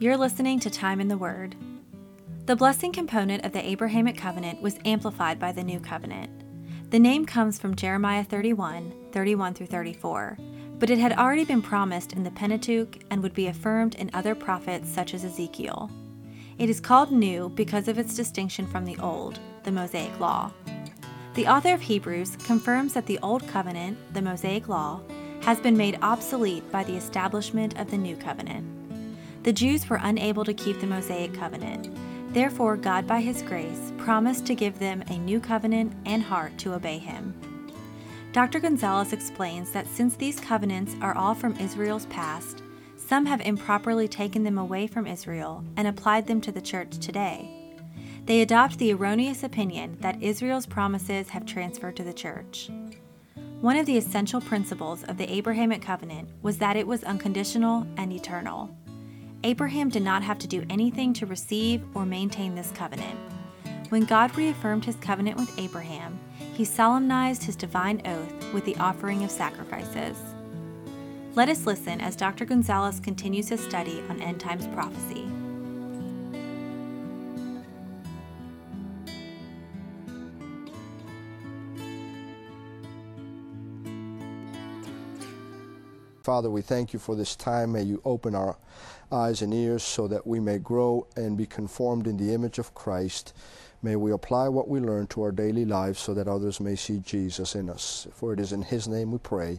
You're listening to Time in the Word. The blessing component of the Abrahamic covenant was amplified by the New Covenant. The name comes from Jeremiah 31 31 through 34, but it had already been promised in the Pentateuch and would be affirmed in other prophets such as Ezekiel. It is called new because of its distinction from the Old, the Mosaic Law. The author of Hebrews confirms that the Old Covenant, the Mosaic Law, has been made obsolete by the establishment of the New Covenant. The Jews were unable to keep the Mosaic Covenant. Therefore, God, by His grace, promised to give them a new covenant and heart to obey Him. Dr. Gonzalez explains that since these covenants are all from Israel's past, some have improperly taken them away from Israel and applied them to the church today. They adopt the erroneous opinion that Israel's promises have transferred to the church. One of the essential principles of the Abrahamic covenant was that it was unconditional and eternal. Abraham did not have to do anything to receive or maintain this covenant. When God reaffirmed his covenant with Abraham, he solemnized his divine oath with the offering of sacrifices. Let us listen as Dr. Gonzalez continues his study on end times prophecy. Father, we thank you for this time. May you open our eyes and ears so that we may grow and be conformed in the image of Christ. May we apply what we learn to our daily lives so that others may see Jesus in us. For it is in His name we pray.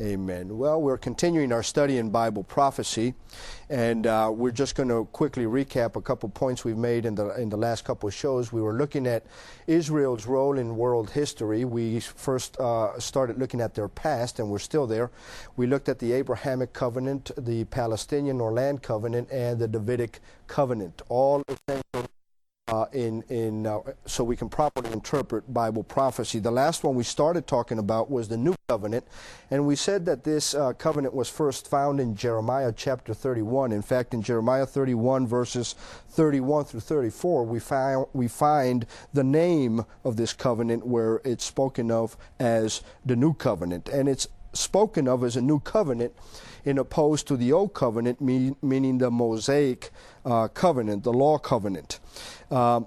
Amen. Well, we're continuing our study in Bible prophecy, and uh, we're just going to quickly recap a couple points we've made in the in the last couple of shows. We were looking at Israel's role in world history. We first uh, started looking at their past, and we're still there. We looked at the Abrahamic covenant, the Palestinian or land covenant, and the Davidic covenant, all essential uh, in, in, uh, so we can properly interpret Bible prophecy. The last one we started talking about was the New Covenant, and we said that this uh, covenant was first found in Jeremiah chapter 31. In fact, in Jeremiah 31, verses 31 through 34, we, find, we find the name of this covenant where it's spoken of as the New Covenant. And it's spoken of as a new covenant in opposed to the old covenant, mean, meaning the Mosaic uh, covenant, the law covenant. Um,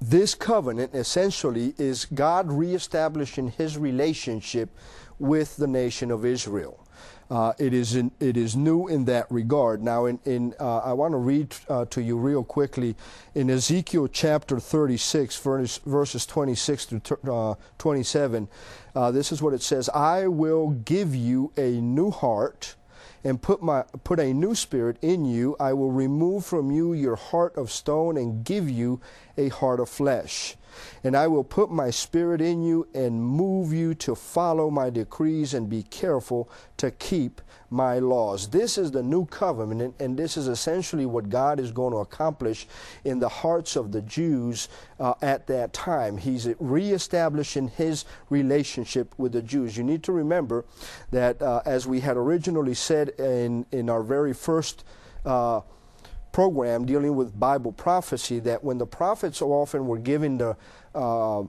this covenant essentially is God reestablishing his relationship with the nation of Israel. Uh, it is in, it is new in that regard. Now, in, in uh, I want to read uh, to you real quickly in Ezekiel chapter 36, verse, verses 26 through uh, 27. Uh, this is what it says: "I will give you a new heart." and put my put a new spirit in you. I will remove from you your heart of stone and give you a heart of flesh. And I will put my spirit in you and move you to follow my decrees and be careful to keep my laws. This is the new covenant, and this is essentially what God is going to accomplish in the hearts of the Jews uh, at that time. He's reestablishing his relationship with the Jews. You need to remember that, uh, as we had originally said in, in our very first uh, program dealing with Bible prophecy, that when the prophets often were given the uh,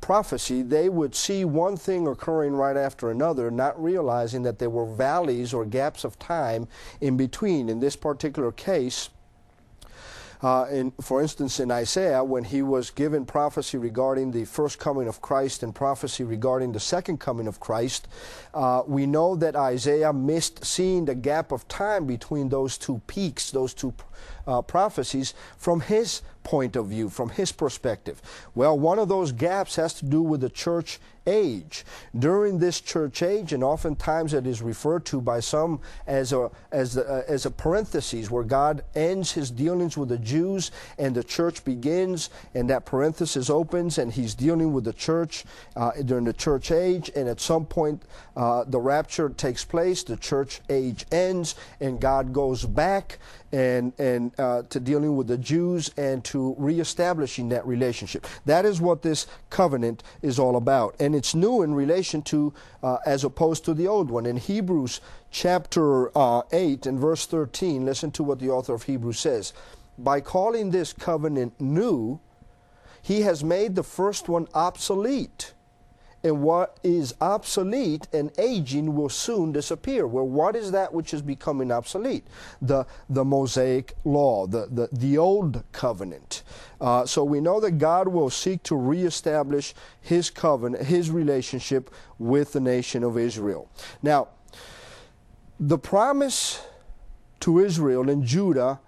prophecy, they would see one thing occurring right after another, not realizing that there were valleys or gaps of time in between. In this particular case, uh, in, for instance, in Isaiah, when he was given prophecy regarding the first coming of Christ and prophecy regarding the second coming of Christ, uh, we know that Isaiah missed seeing the gap of time between those two peaks, those two uh, prophecies, from his point of view, from his perspective? Well, one of those gaps has to do with the church age. During this church age, and oftentimes it is referred to by some as a as a, as a parenthesis, where God ends His dealings with the Jews and the church begins, and that parenthesis opens, and He's dealing with the church uh, during the church age, and at some point uh, the rapture takes place, the church age ends, and God goes back and and uh, to dealing with the Jews and to reestablishing that relationship. That is what this covenant is all about, and it's new in relation to uh, as opposed to the old one. In Hebrews chapter uh, eight and verse thirteen, listen to what the author of Hebrews says: By calling this covenant new, he has made the first one obsolete and what is obsolete and aging will soon disappear. Well, what is that which is becoming obsolete? The, the Mosaic law, the, the, the old covenant. Uh, so we know that God will seek to reestablish his covenant, his relationship with the nation of Israel. Now, the promise to Israel and Judah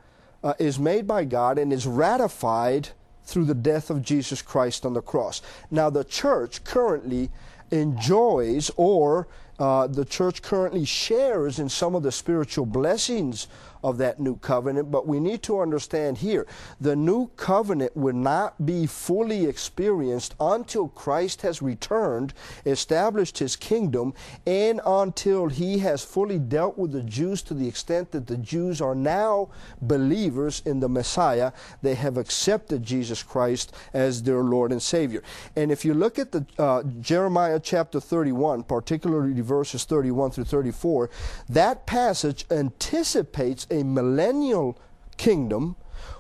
uh, is made by God and is ratified through the death of Jesus Christ on the cross. Now, the church currently enjoys or uh, the church currently shares in some of the spiritual blessings of that new covenant. But we need to understand here the new covenant will not be fully experienced until Christ has returned, established his kingdom, and until he has fully dealt with the Jews to the extent that the Jews are now believers in the Messiah. They have accepted Jesus Christ as their Lord and Savior. And if you look at the uh, Jeremiah chapter 31, particularly verses 31 through 34, that passage anticipates a millennial kingdom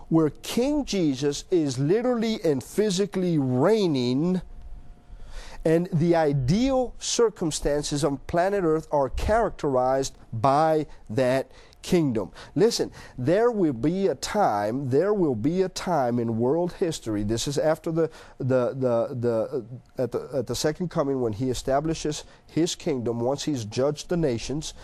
where King Jesus is literally and physically reigning and the ideal circumstances on planet Earth are characterized by that kingdom. Listen, there will be a time, there will be a time in world history. This is after the the the, the at the at the second coming when he establishes his kingdom once he's judged the nations.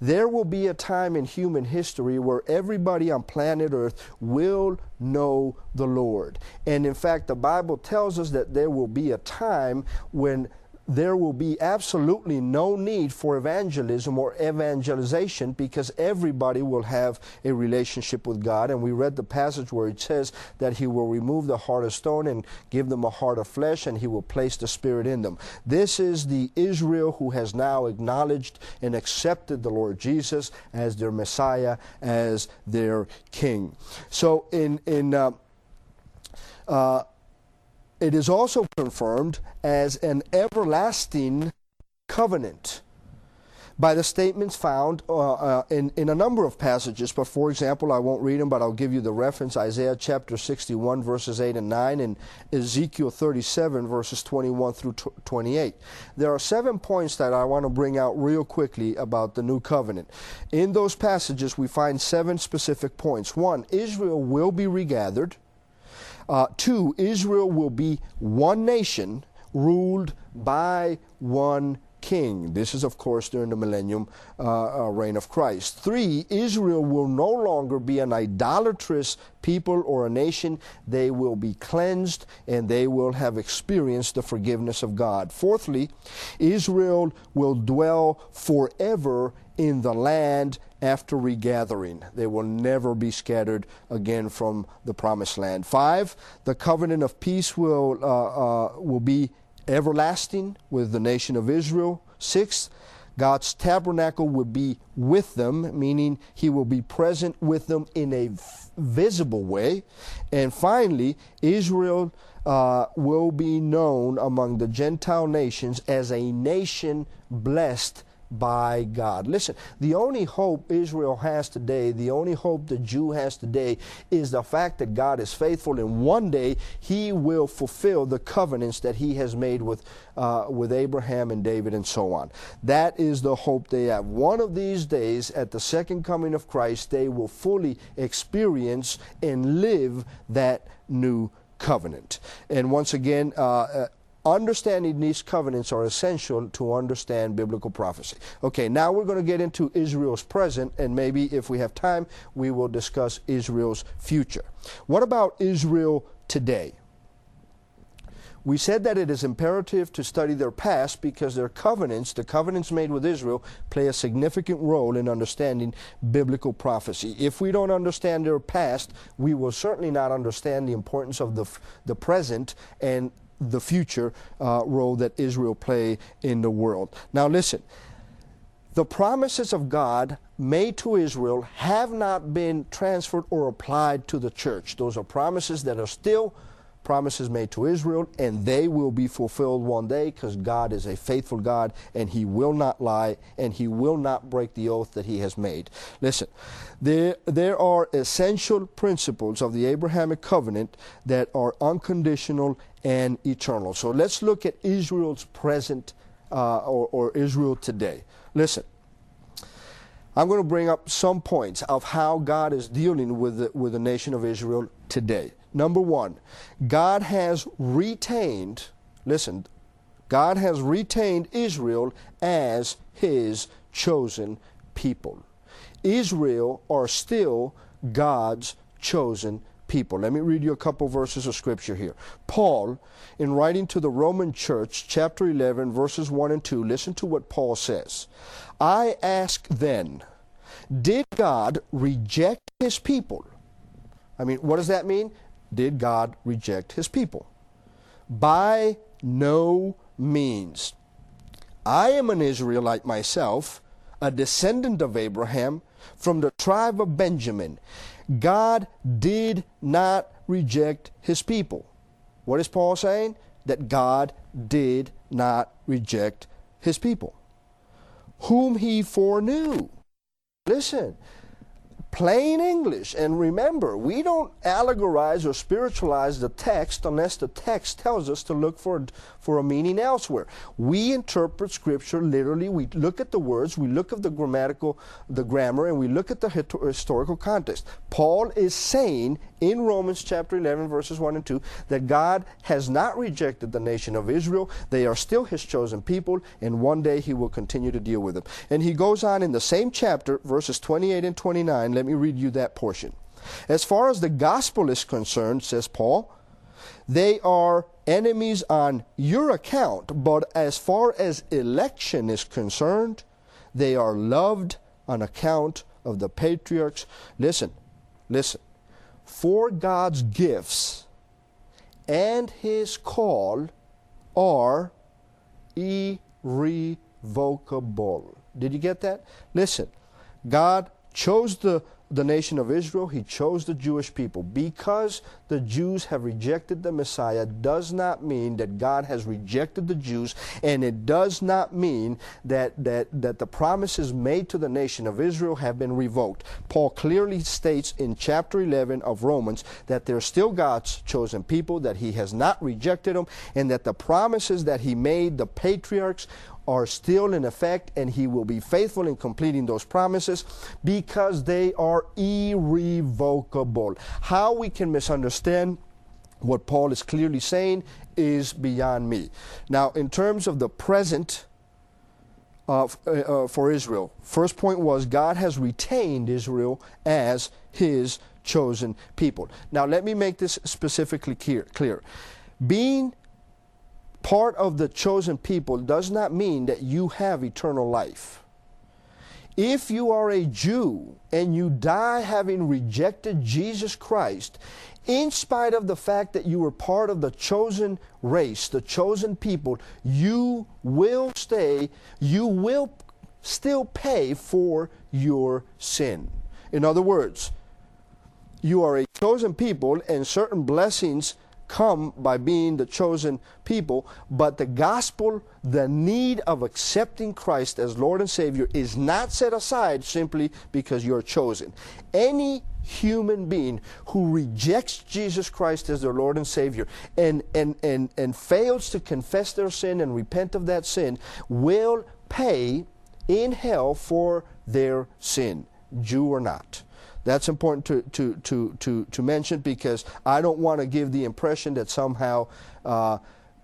There will be a time in human history where everybody on planet Earth will know the Lord. And in fact, the Bible tells us that there will be a time when there will be absolutely no need for evangelism or evangelization because everybody will have a relationship with God. And we read the passage where it says that He will remove the heart of stone and give them a heart of flesh, and He will place the Spirit in them. This is the Israel who has now acknowledged and accepted the Lord Jesus as their Messiah, as their King. So in in uh, uh, it is also confirmed as an everlasting covenant by the statements found uh, uh, in, in a number of passages. But for example, I won't read them, but I'll give you the reference Isaiah chapter 61, verses 8 and 9, and Ezekiel 37, verses 21 through 28. There are seven points that I want to bring out real quickly about the new covenant. In those passages, we find seven specific points. One, Israel will be regathered. Uh, two, Israel will be one nation ruled by one king. This is, of course, during the millennium uh, uh, reign of Christ. Three, Israel will no longer be an idolatrous people or a nation. They will be cleansed and they will have experienced the forgiveness of God. Fourthly, Israel will dwell forever in the land after regathering. They will never be scattered again from the promised land. Five, the covenant of peace will, uh, uh, will be everlasting with the nation of Israel. Six, God's tabernacle will be with them, meaning He will be present with them in a visible way. And finally, Israel uh, will be known among the Gentile nations as a nation blessed by God. Listen, the only hope Israel has today, the only hope the Jew has today, is the fact that God is faithful and one day He will fulfill the covenants that He has made with, uh, with Abraham and David and so on. That is the hope they have. One of these days, at the second coming of Christ, they will fully experience and live that new covenant. And once again, uh, uh Understanding these covenants are essential to understand biblical prophecy. Okay, now we're going to get into Israel's present, and maybe if we have time, we will discuss Israel's future. What about Israel today? We said that it is imperative to study their past because their covenants, the covenants made with Israel, play a significant role in understanding biblical prophecy. If we don't understand their past, we will certainly not understand the importance of the, the present and the future uh, role that Israel play in the world. Now listen, the promises of God made to Israel have not been transferred or applied to the church. Those are promises that are still promises made to Israel, and they will be fulfilled one day because God is a faithful God and He will not lie and He will not break the oath that He has made. Listen, there, there are essential principles of the Abrahamic covenant that are unconditional and eternal. So let's look at Israel's present uh, or, or Israel today. Listen. I'm going to bring up some points of how God is dealing with the, with the nation of Israel today. Number one, God has retained, listen, God has retained Israel as his chosen people. Israel are still God's chosen people. Let me read you a couple verses of scripture here. Paul, in writing to the Roman church, chapter 11, verses 1 and 2, listen to what Paul says. I ask then, did God reject his people? I mean, what does that mean? Did God reject his people? By no means. I am an Israelite myself, a descendant of Abraham from the tribe of Benjamin. God did not reject his people. What is Paul saying? That God did not reject his people, whom he foreknew. Listen, plain English. And remember, we don't allegorize or spiritualize the text unless the text tells us to look for, for a meaning elsewhere. We interpret Scripture literally. We look at the words, we look at the grammatical, the grammar, and we look at the historical context. Paul is saying in Romans chapter 11, verses 1 and 2, that God has not rejected the nation of Israel. They are still his chosen people, and one day he will continue to deal with them. And he goes on in the same chapter, verses 28 and 29. Let me read you that portion. As far as the gospel is concerned, says Paul, they are enemies on your account, but as far as election is concerned, they are loved on account of the patriarchs. Listen, listen. For God's gifts and his call are irrevocable. Did you get that? Listen, God chose the the nation of Israel, he chose the Jewish people. Because the Jews have rejected the Messiah does not mean that God has rejected the Jews, and it does not mean that, that, that the promises made to the nation of Israel have been revoked. Paul clearly states in chapter 11 of Romans that they're still God's chosen people, that he has not rejected them, and that the promises that he made the patriarchs are still in effect and he will be faithful in completing those promises because they are irrevocable. How we can misunderstand what Paul is clearly saying is beyond me. Now, in terms of the present uh, uh, for Israel, first point was God has retained Israel as his chosen people. Now, let me make this specifically clear. clear. Being part of the chosen people does not mean that you have eternal life. If you are a Jew and you die having rejected Jesus Christ, in spite of the fact that you were part of the chosen race, the chosen people, you will stay, you will still pay for your sin. In other words, you are a chosen people and certain blessings come by being the chosen people, but the gospel, the need of accepting Christ as Lord and Savior, is not set aside simply because you're chosen. Any human being who rejects Jesus Christ as their Lord and Savior and, and, and, and fails to confess their sin and repent of that sin will pay in hell for their sin, Jew or not. That's important to, to, to, to, to mention because I don't want to give the impression that somehow uh,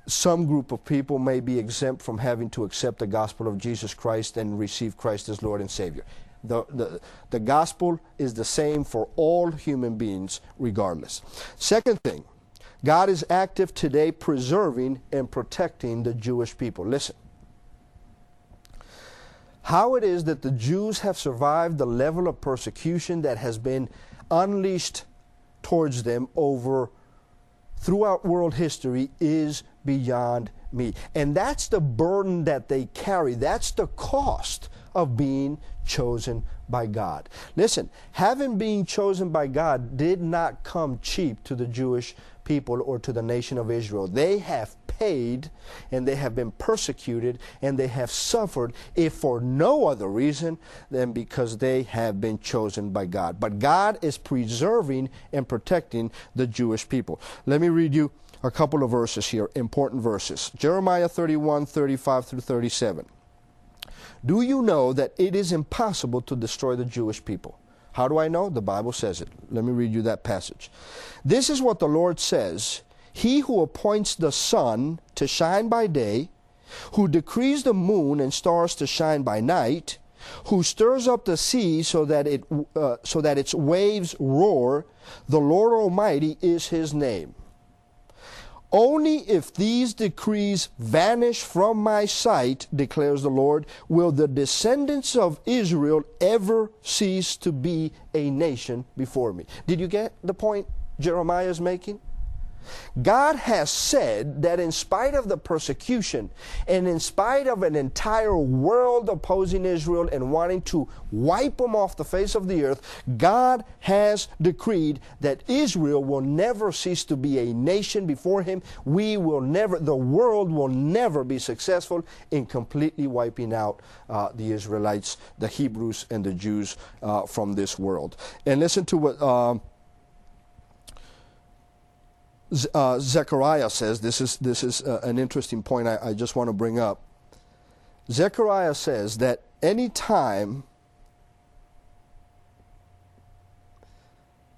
some group of people may be exempt from having to accept the gospel of Jesus Christ and receive Christ as Lord and Savior. The, the, the gospel is the same for all human beings, regardless. Second thing, God is active today preserving and protecting the Jewish people. Listen how it is that the Jews have survived the level of persecution that has been unleashed towards them over throughout world history is beyond me. And that's the burden that they carry. That's the cost of being chosen by God. Listen, having been chosen by God did not come cheap to the Jewish people or to the nation of Israel. They have paid and they have been persecuted and they have suffered if for no other reason than because they have been chosen by God. But God is preserving and protecting the Jewish people. Let me read you a couple of verses here, important verses. Jeremiah 31, 35 through 37. Do you know that it is impossible to destroy the Jewish people? How do I know? The Bible says it. Let me read you that passage. This is what the Lord says He who appoints the sun to shine by day, who decrees the moon and stars to shine by night, who stirs up the sea so that, it, uh, so that its waves roar, the Lord Almighty is his name. Only if these decrees vanish from my sight, declares the Lord, will the descendants of Israel ever cease to be a nation before me. Did you get the point Jeremiah is making? God has said that in spite of the persecution and in spite of an entire world opposing Israel and wanting to wipe them off the face of the earth, God has decreed that Israel will never cease to be a nation before Him. We will never, the world will never be successful in completely wiping out uh, the Israelites, the Hebrews, and the Jews uh, from this world. And listen to what. Uh, uh, Zechariah says, this is, this is uh, an interesting point I, I just want to bring up. Zechariah says that any time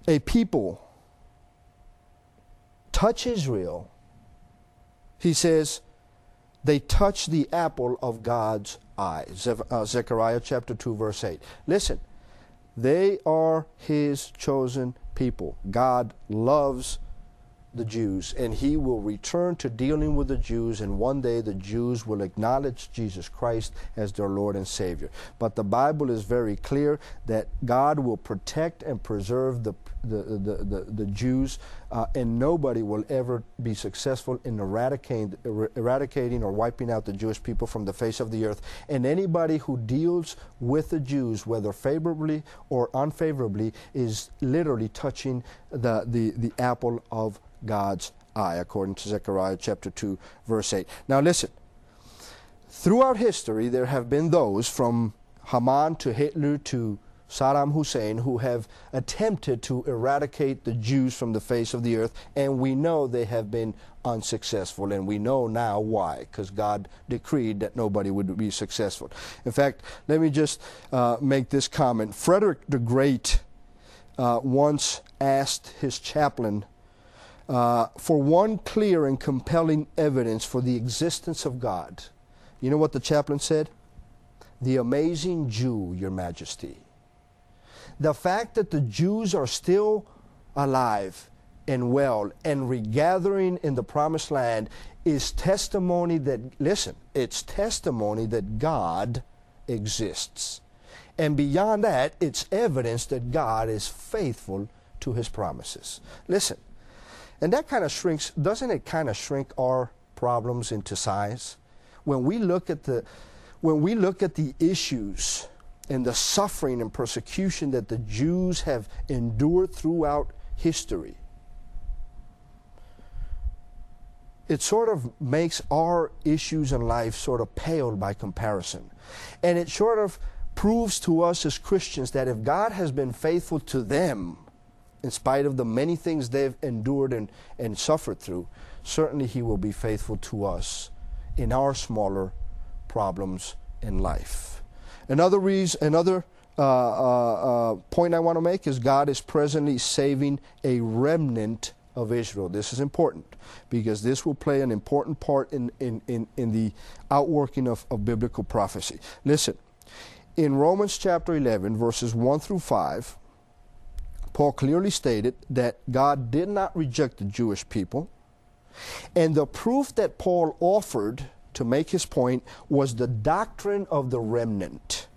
a people touch Israel, he says they touch the apple of God's eye. Ze- uh, Zechariah chapter 2, verse 8. Listen, they are his chosen people. God loves the Jews, and he will return to dealing with the Jews, and one day the Jews will acknowledge Jesus Christ as their Lord and Savior. But the Bible is very clear that God will protect and preserve the, the, the, the, the Jews, uh, and nobody will ever be successful in eradicating, eradicating or wiping out the Jewish people from the face of the earth. And anybody who deals with the Jews, whether favorably or unfavorably, is literally touching the, the, the apple of God's eye, according to Zechariah chapter 2, verse 8. Now listen, throughout history, there have been those from Haman to Hitler to Saddam Hussein who have attempted to eradicate the Jews from the face of the earth, and we know they have been unsuccessful, and we know now why, because God decreed that nobody would be successful. In fact, let me just uh, make this comment. Frederick the Great uh, once asked his chaplain uh, for one clear and compelling evidence for the existence of God. You know what the chaplain said? The amazing Jew, Your Majesty. The fact that the Jews are still alive and well and regathering in the promised land is testimony that, listen, it's testimony that God exists. And beyond that, it's evidence that God is faithful to his promises. Listen, and that kind of shrinks, doesn't it kind of shrink our problems into size? When we look at the when we look at the issues and the suffering and persecution that the Jews have endured throughout history, it sort of makes our issues in life sort of pale by comparison. And it sort of proves to us as Christians that if God has been faithful to them, in spite of the many things they've endured and, and suffered through, certainly He will be faithful to us in our smaller problems in life. Another reason, another uh, uh, uh, point I want to make is God is presently saving a remnant of Israel. This is important because this will play an important part in, in, in, in the outworking of, of biblical prophecy. Listen, in Romans chapter 11, verses 1 through 5, Paul clearly stated that God did not reject the Jewish people. And the proof that Paul offered to make his point was the doctrine of the remnant.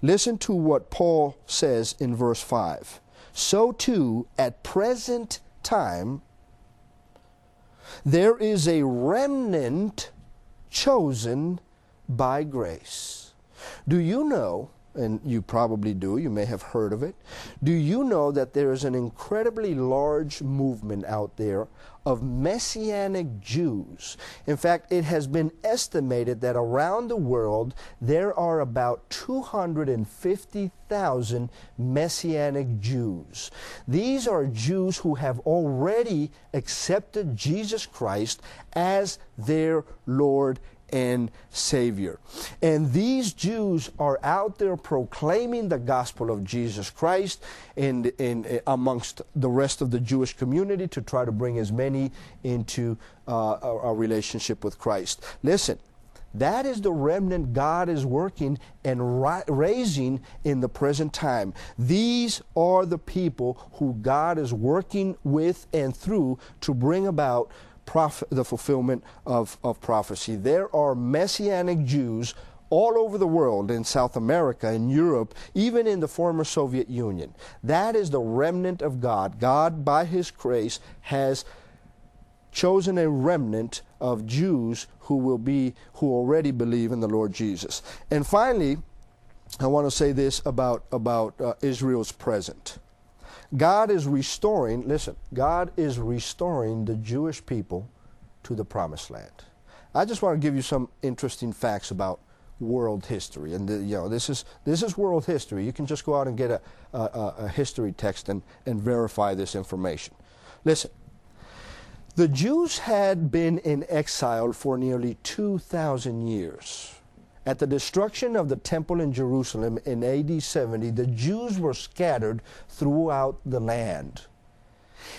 Listen to what Paul says in verse 5. So too, at present time, there is a remnant chosen by grace. Do you know and you probably do, you may have heard of it. Do you know that there is an incredibly large movement out there of Messianic Jews? In fact, it has been estimated that around the world there are about 250,000 Messianic Jews. These are Jews who have already accepted Jesus Christ as their Lord and Savior. And these Jews are out there proclaiming the gospel of Jesus Christ in, in, amongst the rest of the Jewish community to try to bring as many into uh, a relationship with Christ. Listen, that is the remnant God is working and ri- raising in the present time. These are the people who God is working with and through to bring about the fulfillment of, of prophecy. There are Messianic Jews all over the world, in South America, in Europe, even in the former Soviet Union. That is the remnant of God. God, by His grace, has chosen a remnant of Jews who will be, who already believe in the Lord Jesus. And finally, I want to say this about, about uh, Israel's present. God is restoring, listen, God is restoring the Jewish people to the promised land. I just want to give you some interesting facts about world history. And, the, you know, this is, this is world history. You can just go out and get a, a, a history text and, and verify this information. Listen, the Jews had been in exile for nearly 2,000 years. At the destruction of the temple in Jerusalem in AD 70, the Jews were scattered throughout the land.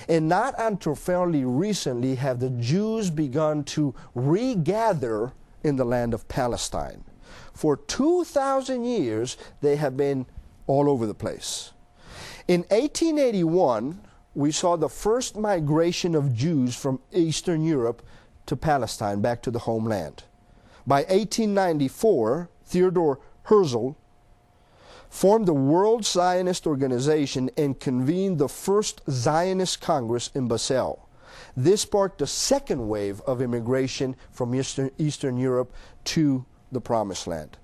And not until fairly recently have the Jews begun to regather in the land of Palestine. For 2,000 years, they have been all over the place. In 1881, we saw the first migration of Jews from Eastern Europe to Palestine, back to the homeland. By 1894, Theodore Herzl formed the World Zionist Organization and convened the first Zionist Congress in Basel. This sparked the second wave of immigration from Eastern, Eastern Europe to the Promised Land.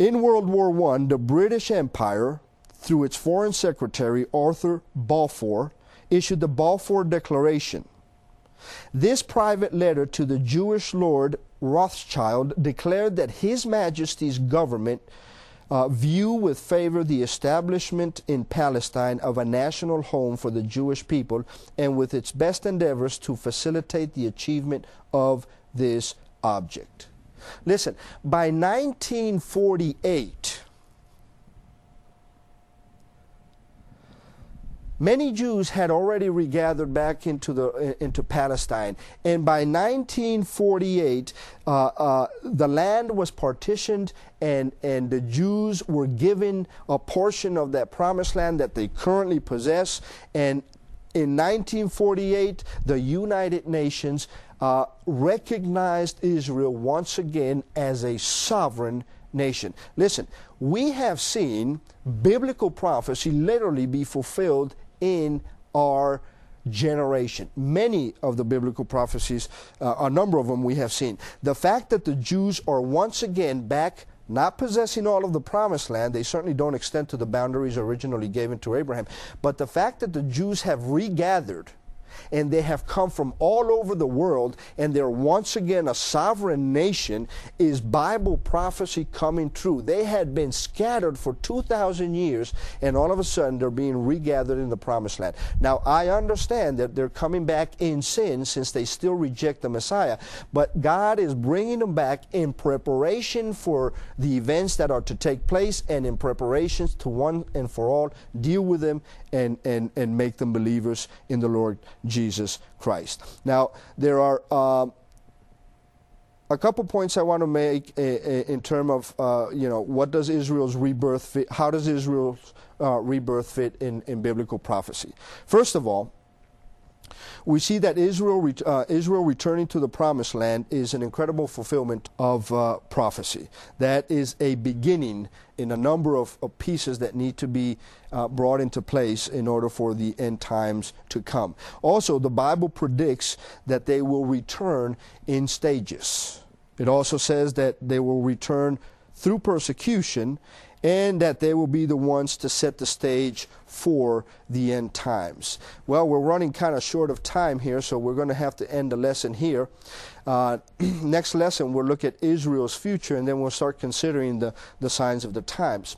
In World War I, the British Empire, through its Foreign Secretary Arthur Balfour, issued the Balfour Declaration, this private letter to the Jewish Lord Rothschild declared that His Majesty's government uh, view with favor the establishment in Palestine of a national home for the Jewish people and with its best endeavors to facilitate the achievement of this object. Listen, by 1948, Many Jews had already regathered back into, the, into Palestine. And by 1948, uh, uh, the land was partitioned and, and the Jews were given a portion of that promised land that they currently possess. And in 1948, the United Nations uh, recognized Israel once again as a sovereign nation. Listen, we have seen biblical prophecy literally be fulfilled in our generation. Many of the biblical prophecies, uh, a number of them we have seen. The fact that the Jews are once again back not possessing all of the promised land, they certainly don't extend to the boundaries originally given to Abraham, but the fact that the Jews have regathered and they have come from all over the world, and they're once again a sovereign nation, is Bible prophecy coming true. They had been scattered for 2,000 years, and all of a sudden they're being regathered in the promised land. Now, I understand that they're coming back in sin since they still reject the Messiah, but God is bringing them back in preparation for the events that are to take place and in preparations to one and for all deal with them and, and, and make them believers in the Lord Jesus Christ. Now, there are uh, a couple points I want to make in terms of, uh, you know, what does Israel's rebirth fit, how does Israel's uh, rebirth fit in, in biblical prophecy? First of all, we see that Israel, uh, Israel returning to the promised land is an incredible fulfillment of uh, prophecy. That is a beginning in a number of, of pieces that need to be uh, brought into place in order for the end times to come. Also, the Bible predicts that they will return in stages. It also says that they will return through persecution and that they will be the ones to set the stage for the end times. Well, we're running kind of short of time here, so we're going to have to end the lesson here. Uh, next lesson, we'll look at Israel's future, and then we'll start considering the, the signs of the times.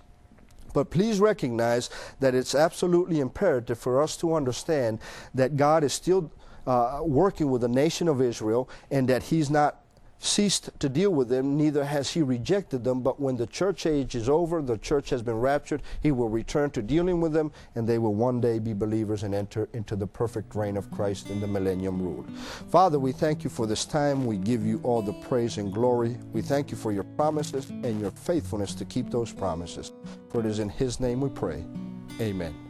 But please recognize that it's absolutely imperative for us to understand that God is still uh, working with the nation of Israel and that He's not ceased to deal with them, neither has he rejected them. But when the church age is over, the church has been raptured, he will return to dealing with them, and they will one day be believers and enter into the perfect reign of Christ in the millennium rule. Father, we thank you for this time. We give you all the praise and glory. We thank you for your promises and your faithfulness to keep those promises. For it is in his name we pray. Amen.